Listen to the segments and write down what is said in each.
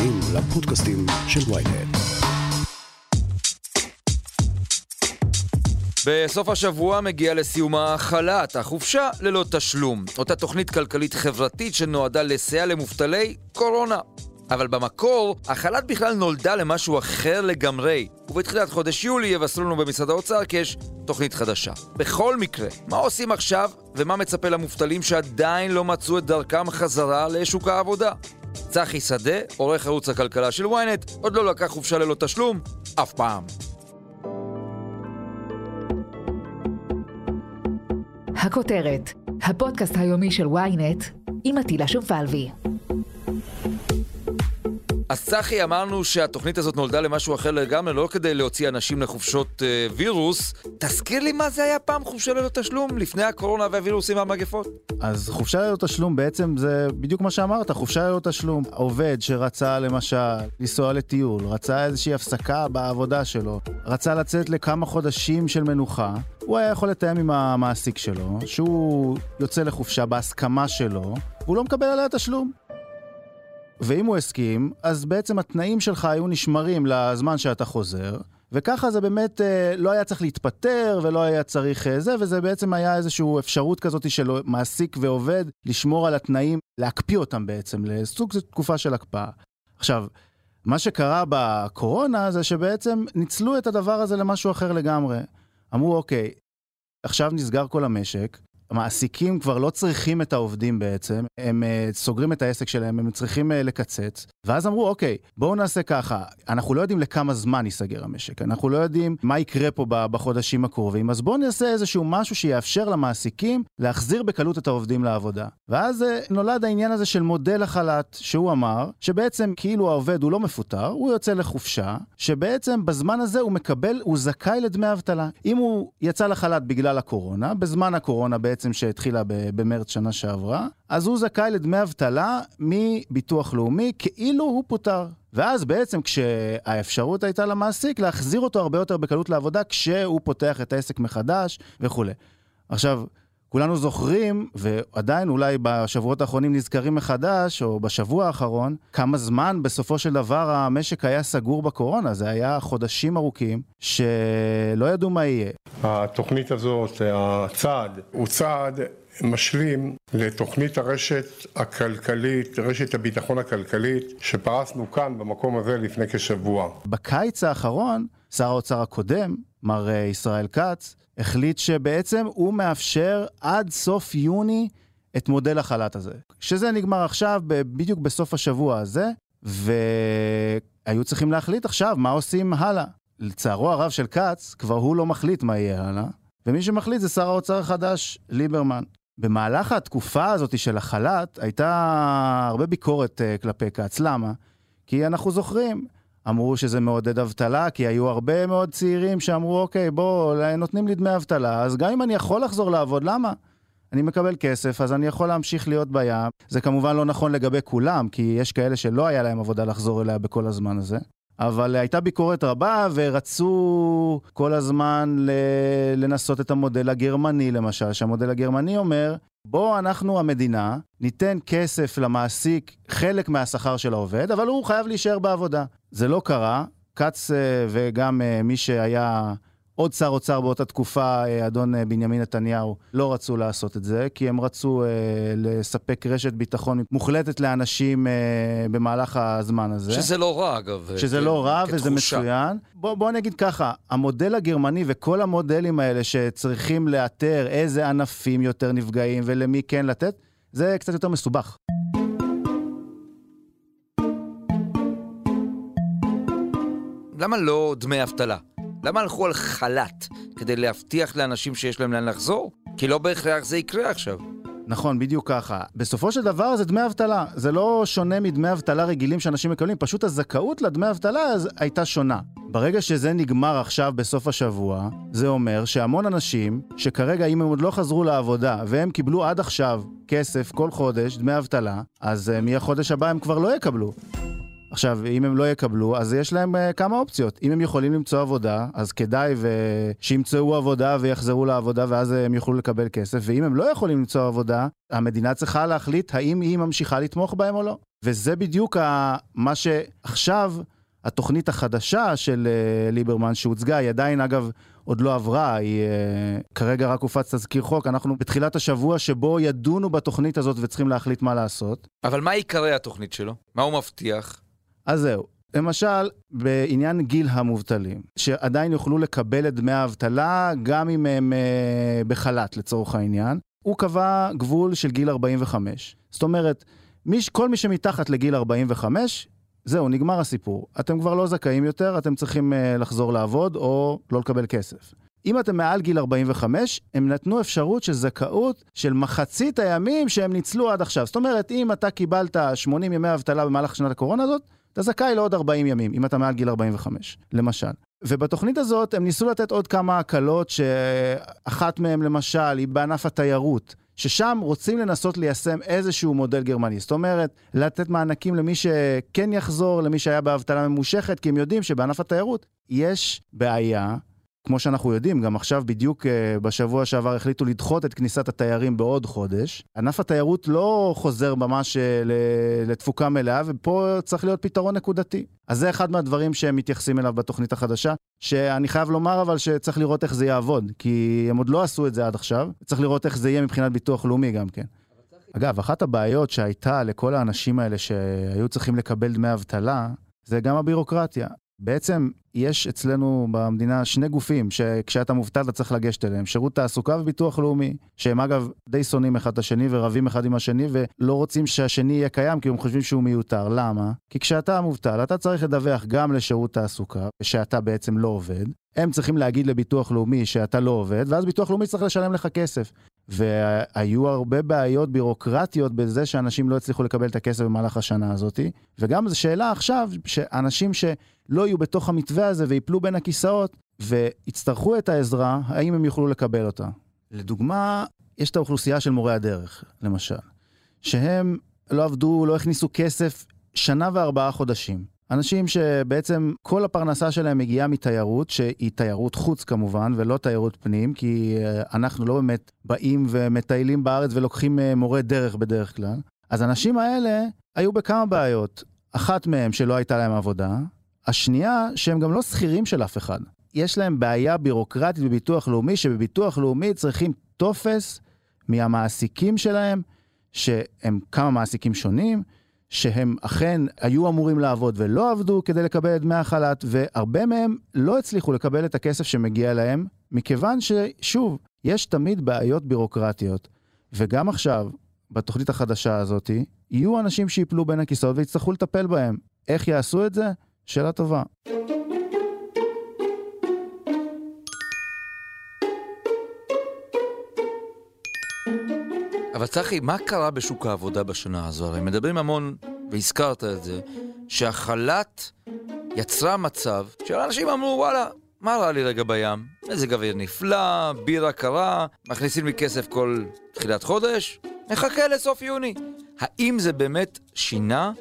מאזינים לפודקאסטים של ויינט. בסוף השבוע מגיע לסיומה החל"ת, החופשה ללא תשלום. אותה תוכנית כלכלית חברתית שנועדה לסייע למובטלי קורונה. אבל במקור, החל"ת בכלל נולדה למשהו אחר לגמרי. ובתחילת חודש יולי יבשרו לנו במשרד האוצר כי יש תוכנית חדשה. בכל מקרה, מה עושים עכשיו ומה מצפה למובטלים שעדיין לא מצאו את דרכם חזרה לשוק העבודה? צחי שדה, עורך ערוץ הכלכלה של ynet, עוד לא לקח חופשה ללא תשלום, אף פעם. הכותרת, הפודקאסט היומי של ynet עם עטילה שומפלבי. אז צחי, אמרנו שהתוכנית הזאת נולדה למשהו אחר לגמרי, לא כדי להוציא אנשים לחופשות אה, וירוס. תזכיר לי מה זה היה פעם חופשה ללא תשלום, לפני הקורונה והווירוסים והמגפות. אז חופשה ללא תשלום בעצם זה בדיוק מה שאמרת, חופשה ללא תשלום. עובד שרצה למשל לנסוע לטיול, רצה איזושהי הפסקה בעבודה שלו, רצה לצאת לכמה חודשים של מנוחה, הוא היה יכול לתאם עם המעסיק שלו, שהוא יוצא לחופשה בהסכמה שלו, והוא לא מקבל עליה תשלום. ואם הוא הסכים, אז בעצם התנאים שלך היו נשמרים לזמן שאתה חוזר, וככה זה באמת אה, לא היה צריך להתפטר ולא היה צריך אה, זה, וזה בעצם היה איזושהי אפשרות כזאת של מעסיק ועובד לשמור על התנאים, להקפיא אותם בעצם, לסוג של תקופה של הקפאה. עכשיו, מה שקרה בקורונה זה שבעצם ניצלו את הדבר הזה למשהו אחר לגמרי. אמרו, אוקיי, עכשיו נסגר כל המשק, המעסיקים כבר לא צריכים את העובדים בעצם, הם uh, סוגרים את העסק שלהם, הם צריכים uh, לקצץ, ואז אמרו, אוקיי, בואו נעשה ככה, אנחנו לא יודעים לכמה זמן ייסגר המשק, אנחנו לא יודעים מה יקרה פה בחודשים הקרובים, אז בואו נעשה איזשהו משהו שיאפשר למעסיקים להחזיר בקלות את העובדים לעבודה. ואז uh, נולד העניין הזה של מודל החל"ת, שהוא אמר, שבעצם כאילו העובד הוא לא מפוטר, הוא יוצא לחופשה, שבעצם בזמן הזה הוא מקבל, הוא זכאי לדמי אבטלה. אם הוא יצא לחל"ת בגלל הקורונה, בזמן הקורונה בעצם בעצם שהתחילה במרץ שנה שעברה, אז הוא זכאי לדמי אבטלה מביטוח לאומי כאילו הוא פוטר. ואז בעצם כשהאפשרות הייתה למעסיק להחזיר אותו הרבה יותר בקלות לעבודה כשהוא פותח את העסק מחדש וכולי. עכשיו, כולנו זוכרים, ועדיין אולי בשבועות האחרונים נזכרים מחדש, או בשבוע האחרון, כמה זמן בסופו של דבר המשק היה סגור בקורונה. זה היה חודשים ארוכים שלא ידעו מה יהיה. התוכנית הזאת, הצעד, הוא צעד משלים לתוכנית הרשת הכלכלית, רשת הביטחון הכלכלית, שפרסנו כאן במקום הזה לפני כשבוע. בקיץ האחרון, שר האוצר הקודם, מר אה, ישראל כץ, החליט שבעצם הוא מאפשר עד סוף יוני את מודל החל"ת הזה. שזה נגמר עכשיו, בדיוק בסוף השבוע הזה, והיו צריכים להחליט עכשיו מה עושים הלאה. לצערו הרב של כץ, כבר הוא לא מחליט מה יהיה הלאה, ומי שמחליט זה שר האוצר החדש, ליברמן. במהלך התקופה הזאת של החל"ת הייתה הרבה ביקורת uh, כלפי כץ. למה? כי אנחנו זוכרים, אמרו שזה מעודד אבטלה, כי היו הרבה מאוד צעירים שאמרו, אוקיי, בוא, נותנים לי דמי אבטלה, אז גם אם אני יכול לחזור לעבוד, למה? אני מקבל כסף, אז אני יכול להמשיך להיות בים. זה כמובן לא נכון לגבי כולם, כי יש כאלה שלא היה להם עבודה לחזור אליה בכל הזמן הזה. אבל הייתה ביקורת רבה ורצו כל הזמן לנסות את המודל הגרמני למשל, שהמודל הגרמני אומר, בוא אנחנו המדינה ניתן כסף למעסיק חלק מהשכר של העובד, אבל הוא חייב להישאר בעבודה. זה לא קרה, כץ אה, וגם אה, מי שהיה עוד שר אוצר באותה תקופה, אה, אדון בנימין נתניהו, לא רצו לעשות את זה, כי הם רצו אה, לספק רשת ביטחון מוחלטת לאנשים אה, במהלך הזמן הזה. שזה לא רע, אגב. שזה כ- לא רע כתחושה. וזה מצוין. בוא, בוא נגיד ככה, המודל הגרמני וכל המודלים האלה שצריכים לאתר איזה ענפים יותר נפגעים ולמי כן לתת, זה קצת יותר מסובך. למה לא דמי אבטלה? למה הלכו על חל"ת? כדי להבטיח לאנשים שיש להם לאן לחזור? כי לא בהכרח זה יקרה עכשיו. נכון, בדיוק ככה. בסופו של דבר זה דמי אבטלה. זה לא שונה מדמי אבטלה רגילים שאנשים מקבלים, פשוט הזכאות לדמי אבטלה הייתה שונה. ברגע שזה נגמר עכשיו בסוף השבוע, זה אומר שהמון אנשים, שכרגע אם הם עוד לא חזרו לעבודה, והם קיבלו עד עכשיו כסף כל חודש, דמי אבטלה, אז uh, מהחודש הבא הם כבר לא יקבלו. עכשיו, אם הם לא יקבלו, אז יש להם uh, כמה אופציות. אם הם יכולים למצוא עבודה, אז כדאי ו... שימצאו עבודה ויחזרו לעבודה, ואז הם יוכלו לקבל כסף. ואם הם לא יכולים למצוא עבודה, המדינה צריכה להחליט האם היא ממשיכה לתמוך בהם או לא. וזה בדיוק ה... מה שעכשיו, התוכנית החדשה של uh, ליברמן שהוצגה, היא עדיין אגב עוד לא עברה, היא uh, כרגע רק הופץ תזכיר חוק, אנחנו בתחילת השבוע שבו ידונו בתוכנית הזאת וצריכים להחליט מה לעשות. אבל מה עיקרי התוכנית שלו? מה הוא מבטיח? אז זהו. למשל, בעניין גיל המובטלים, שעדיין יוכלו לקבל את דמי האבטלה גם אם הם uh, בחל"ת לצורך העניין, הוא קבע גבול של גיל 45. זאת אומרת, מי, כל מי שמתחת לגיל 45, זהו, נגמר הסיפור. אתם כבר לא זכאים יותר, אתם צריכים uh, לחזור לעבוד או לא לקבל כסף. אם אתם מעל גיל 45, הם נתנו אפשרות של זכאות של מחצית הימים שהם ניצלו עד עכשיו. זאת אומרת, אם אתה קיבלת 80 ימי אבטלה במהלך שנת הקורונה הזאת, אתה זכאי לעוד 40 ימים, אם אתה מעל גיל 45, למשל. ובתוכנית הזאת הם ניסו לתת עוד כמה הקלות, שאחת מהן למשל היא בענף התיירות. ששם רוצים לנסות ליישם איזשהו מודל גרמני. זאת אומרת, לתת מענקים למי שכן יחזור, למי שהיה באבטלה ממושכת, כי הם יודעים שבענף התיירות יש בעיה כמו שאנחנו יודעים, גם עכשיו בדיוק uh, בשבוע שעבר החליטו לדחות את כניסת התיירים בעוד חודש. ענף התיירות לא חוזר ממש uh, לתפוקה מלאה, ופה צריך להיות פתרון נקודתי. אז זה אחד מהדברים שהם מתייחסים אליו בתוכנית החדשה, שאני חייב לומר אבל שצריך לראות איך זה יעבוד, כי הם עוד לא עשו את זה עד עכשיו, צריך לראות איך זה יהיה מבחינת ביטוח לאומי גם כן. אגב, אחת הבעיות שהייתה לכל האנשים האלה שהיו צריכים לקבל דמי אבטלה, זה גם הבירוקרטיה. בעצם יש אצלנו במדינה שני גופים שכשאתה מובטל אתה צריך לגשת אליהם, שירות תעסוקה וביטוח לאומי, שהם אגב די שונאים אחד את השני ורבים אחד עם השני ולא רוצים שהשני יהיה קיים כי הם חושבים שהוא מיותר. למה? כי כשאתה מובטל אתה צריך לדווח גם לשירות תעסוקה, שאתה בעצם לא עובד, הם צריכים להגיד לביטוח לאומי שאתה לא עובד, ואז ביטוח לאומי צריך לשלם לך כסף. והיו הרבה בעיות בירוקרטיות בזה שאנשים לא הצליחו לקבל את הכסף במהלך השנה הזאת. וגם זו שאלה עכשיו, שאנשים שלא יהיו בתוך המתווה הזה ויפלו בין הכיסאות ויצטרכו את העזרה, האם הם יוכלו לקבל אותה? לדוגמה, יש את האוכלוסייה של מורי הדרך, למשל, שהם לא עבדו, לא הכניסו כסף שנה וארבעה חודשים. אנשים שבעצם כל הפרנסה שלהם מגיעה מתיירות, שהיא תיירות חוץ כמובן, ולא תיירות פנים, כי אה, אנחנו לא באמת באים ומטיילים בארץ ולוקחים אה, מורה דרך בדרך כלל. אז האנשים האלה היו בכמה בעיות. אחת מהן שלא הייתה להם עבודה, השנייה שהם גם לא שכירים של אף אחד. יש להם בעיה בירוקרטית בביטוח לאומי, שבביטוח לאומי צריכים טופס מהמעסיקים שלהם, שהם כמה מעסיקים שונים, שהם אכן היו אמורים לעבוד ולא עבדו כדי לקבל את דמי החל"ת, והרבה מהם לא הצליחו לקבל את הכסף שמגיע להם, מכיוון ששוב, יש תמיד בעיות בירוקרטיות. וגם עכשיו, בתוכנית החדשה הזאת, יהיו אנשים שיפלו בין הכיסאות ויצטרכו לטפל בהם. איך יעשו את זה? שאלה טובה. אבל צחי, מה קרה בשוק העבודה בשנה הזו? הרי מדברים המון, והזכרת את זה, שהחל"ת יצרה מצב שאנשים אמרו, וואלה, מה רע לי רגע בים? מזג אוויר נפלא, בירה קרה, מכניסים לי כסף כל תחילת חודש, נחכה לסוף יוני. האם זה באמת שינה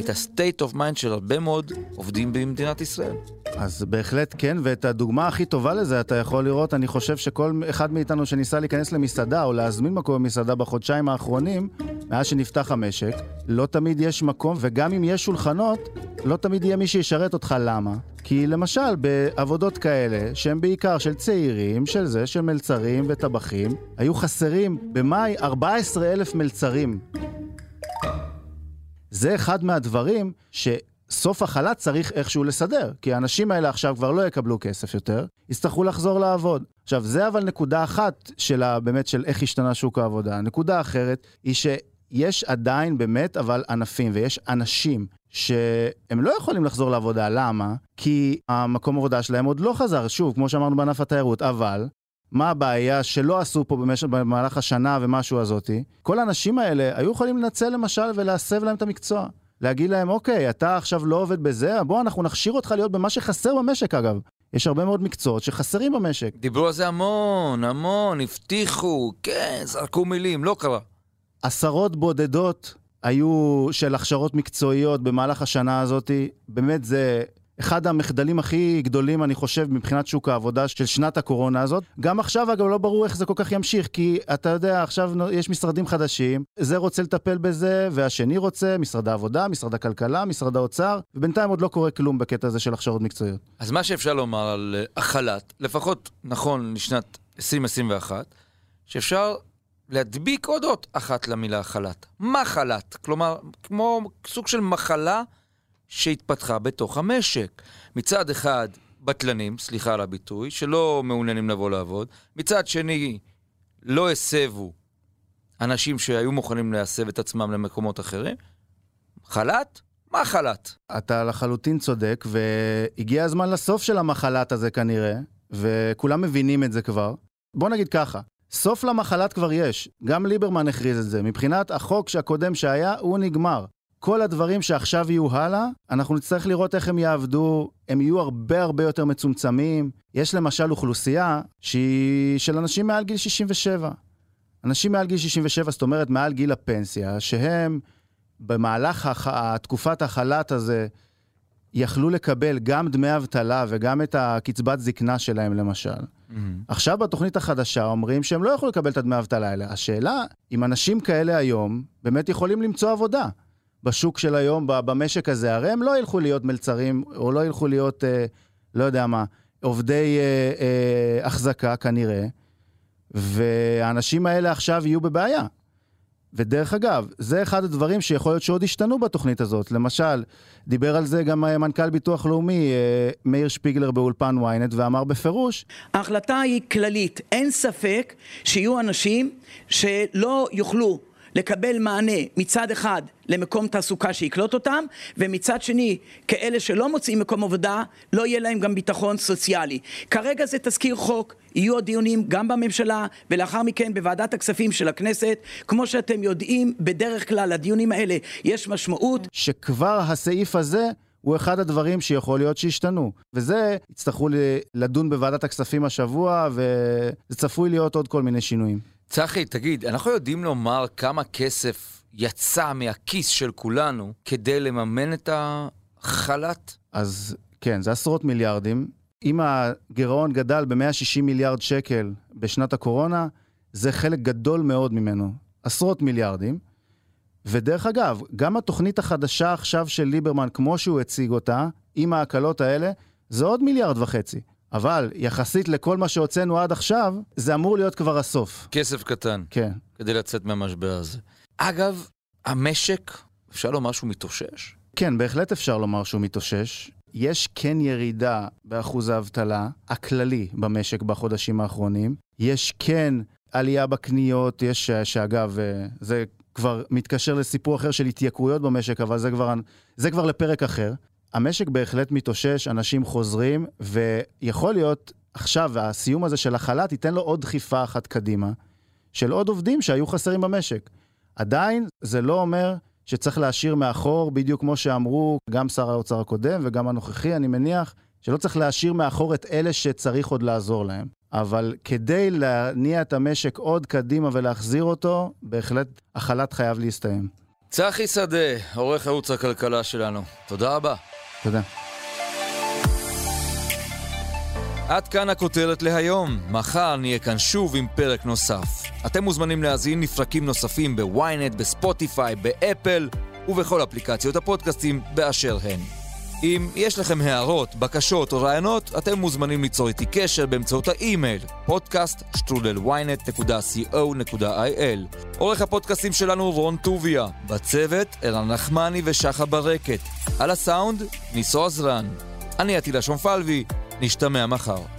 את ה-state of mind של הרבה מאוד עובדים במדינת ישראל? אז בהחלט כן, ואת הדוגמה הכי טובה לזה אתה יכול לראות, אני חושב שכל אחד מאיתנו שניסה להיכנס למסעדה או להזמין מקום במסעדה בחודשיים האחרונים, מאז שנפתח המשק, לא תמיד יש מקום, וגם אם יש שולחנות, לא תמיד יהיה מי שישרת אותך. למה? כי למשל, בעבודות כאלה, שהן בעיקר של צעירים, של זה, של מלצרים וטבחים, היו חסרים במאי 14 אלף מלצרים. זה אחד מהדברים ש... סוף החל"ת צריך איכשהו לסדר, כי האנשים האלה עכשיו כבר לא יקבלו כסף יותר, יצטרכו לחזור לעבוד. עכשיו, זה אבל נקודה אחת של באמת של איך השתנה שוק העבודה. נקודה אחרת היא שיש עדיין באמת אבל ענפים ויש אנשים שהם לא יכולים לחזור לעבודה, למה? כי המקום עבודה שלהם עוד לא חזר, שוב, כמו שאמרנו בענף התיירות, אבל מה הבעיה שלא עשו פה במש... במהלך השנה ומשהו הזאתי? כל האנשים האלה היו יכולים לנצל למשל ולהסב להם את המקצוע. להגיד להם, אוקיי, אתה עכשיו לא עובד בזה, בוא, אנחנו נכשיר אותך להיות במה שחסר במשק, אגב. יש הרבה מאוד מקצועות שחסרים במשק. דיברו על זה המון, המון, הבטיחו, כן, זרקו מילים, לא קרה. עשרות בודדות היו של הכשרות מקצועיות במהלך השנה הזאת, באמת זה אחד המחדלים הכי גדולים, אני חושב, מבחינת שוק העבודה של שנת הקורונה הזאת. גם עכשיו, אגב, לא ברור איך זה כל כך ימשיך, כי אתה יודע, עכשיו יש משרדים חדשים, זה רוצה לטפל בזה, והשני רוצה, משרד העבודה, משרד הכלכלה, משרד האוצר, ובינתיים עוד לא קורה כלום בקטע הזה של הכשרות מקצועיות. אז מה שאפשר לומר על אה, החל"ת, לפחות נכון לשנת 2021, שאפשר להדביק עוד אות אחת למילה חל"ת. מה חל"ת? כלומר, כמו סוג של מחלה שהתפתחה בתוך המשק. מצד אחד, בטלנים, סליחה על הביטוי, שלא מעוניינים לבוא לעבוד. מצד שני, לא הסבו אנשים שהיו מוכנים להסב את עצמם למקומות אחרים. חל"ת? מה חל"ת? אתה לחלוטין צודק, והגיע הזמן לסוף של המחלת הזה כנראה, וכולם מבינים את זה כבר. בוא נגיד ככה, סוף למחלת כבר יש, גם ליברמן הכריז את זה. מבחינת החוק הקודם שהיה, הוא נגמר. כל הדברים שעכשיו יהיו הלאה, אנחנו נצטרך לראות איך הם יעבדו, הם יהיו הרבה הרבה יותר מצומצמים. יש למשל אוכלוסייה שהיא של אנשים מעל גיל 67. אנשים מעל גיל 67, זאת אומרת מעל גיל הפנסיה, שהם במהלך הח... תקופת החל"ת הזה יכלו לקבל גם דמי אבטלה וגם את הקצבת זקנה שלהם למשל. Mm-hmm. עכשיו בתוכנית החדשה אומרים שהם לא יכולו לקבל את הדמי אבטלה האלה. השאלה, אם אנשים כאלה היום באמת יכולים למצוא עבודה. בשוק של היום, במשק הזה. הרי הם לא ילכו להיות מלצרים, או לא ילכו להיות, אה, לא יודע מה, עובדי אה, אה, החזקה כנראה, והאנשים האלה עכשיו יהיו בבעיה. ודרך אגב, זה אחד הדברים שיכול להיות שעוד ישתנו בתוכנית הזאת. למשל, דיבר על זה גם אה, מנכ"ל ביטוח לאומי, אה, מאיר שפיגלר באולפן ynet, ואמר בפירוש... ההחלטה היא כללית. אין ספק שיהיו אנשים שלא יוכלו לקבל מענה מצד אחד למקום תעסוקה שיקלוט אותם ומצד שני כאלה שלא מוצאים מקום עבודה לא יהיה להם גם ביטחון סוציאלי. כרגע זה תזכיר חוק, יהיו הדיונים גם בממשלה ולאחר מכן בוועדת הכספים של הכנסת. כמו שאתם יודעים בדרך כלל לדיונים האלה יש משמעות. שכבר הסעיף הזה הוא אחד הדברים שיכול להיות שישתנו. וזה יצטרכו לדון בוועדת הכספים השבוע וזה צפוי להיות עוד כל מיני שינויים. צחי, תגיד, אנחנו יודעים לומר כמה כסף יצא מהכיס של כולנו כדי לממן את החל"ת? אז כן, זה עשרות מיליארדים. אם הגירעון גדל ב-160 מיליארד שקל בשנת הקורונה, זה חלק גדול מאוד ממנו. עשרות מיליארדים. ודרך אגב, גם התוכנית החדשה עכשיו של ליברמן, כמו שהוא הציג אותה, עם ההקלות האלה, זה עוד מיליארד וחצי. אבל יחסית לכל מה שהוצאנו עד עכשיו, זה אמור להיות כבר הסוף. כסף קטן. כן. כדי לצאת מהמשבר הזה. אגב, המשק, אפשר לומר שהוא מתאושש? כן, בהחלט אפשר לומר שהוא מתאושש. יש כן ירידה באחוז האבטלה הכללי במשק בחודשים האחרונים. יש כן עלייה בקניות, יש, שאגב, אה, זה כבר מתקשר לסיפור אחר של התייקרויות במשק, אבל זה כבר, זה כבר לפרק אחר. המשק בהחלט מתאושש, אנשים חוזרים, ויכול להיות עכשיו, הסיום הזה של החל"ת ייתן לו עוד דחיפה אחת קדימה, של עוד עובדים שהיו חסרים במשק. עדיין, זה לא אומר שצריך להשאיר מאחור, בדיוק כמו שאמרו גם שר האוצר הקודם וגם הנוכחי, אני מניח, שלא צריך להשאיר מאחור את אלה שצריך עוד לעזור להם. אבל כדי להניע את המשק עוד קדימה ולהחזיר אותו, בהחלט החל"ת חייב להסתיים. צחי שדה, עורך ערוץ הכלכלה שלנו. תודה רבה. תודה. עד כאן הכותרת להיום. מחר נהיה כאן שוב עם פרק נוסף. אתם מוזמנים להזין לפרקים נוספים בוויינט, בספוטיפיי, באפל ובכל אפליקציות הפודקאסטים באשר הן. אם יש לכם הערות, בקשות או רעיונות, אתם מוזמנים ליצור איתי קשר באמצעות האימייל podcast שטרודלוויינט.co.il עורך הפודקאסטים שלנו רון טוביה, בצוות ערן נחמני ושחה ברקת, על הסאונד ניסו עזרן. אני עטילה שומפלבי, נשתמע מחר.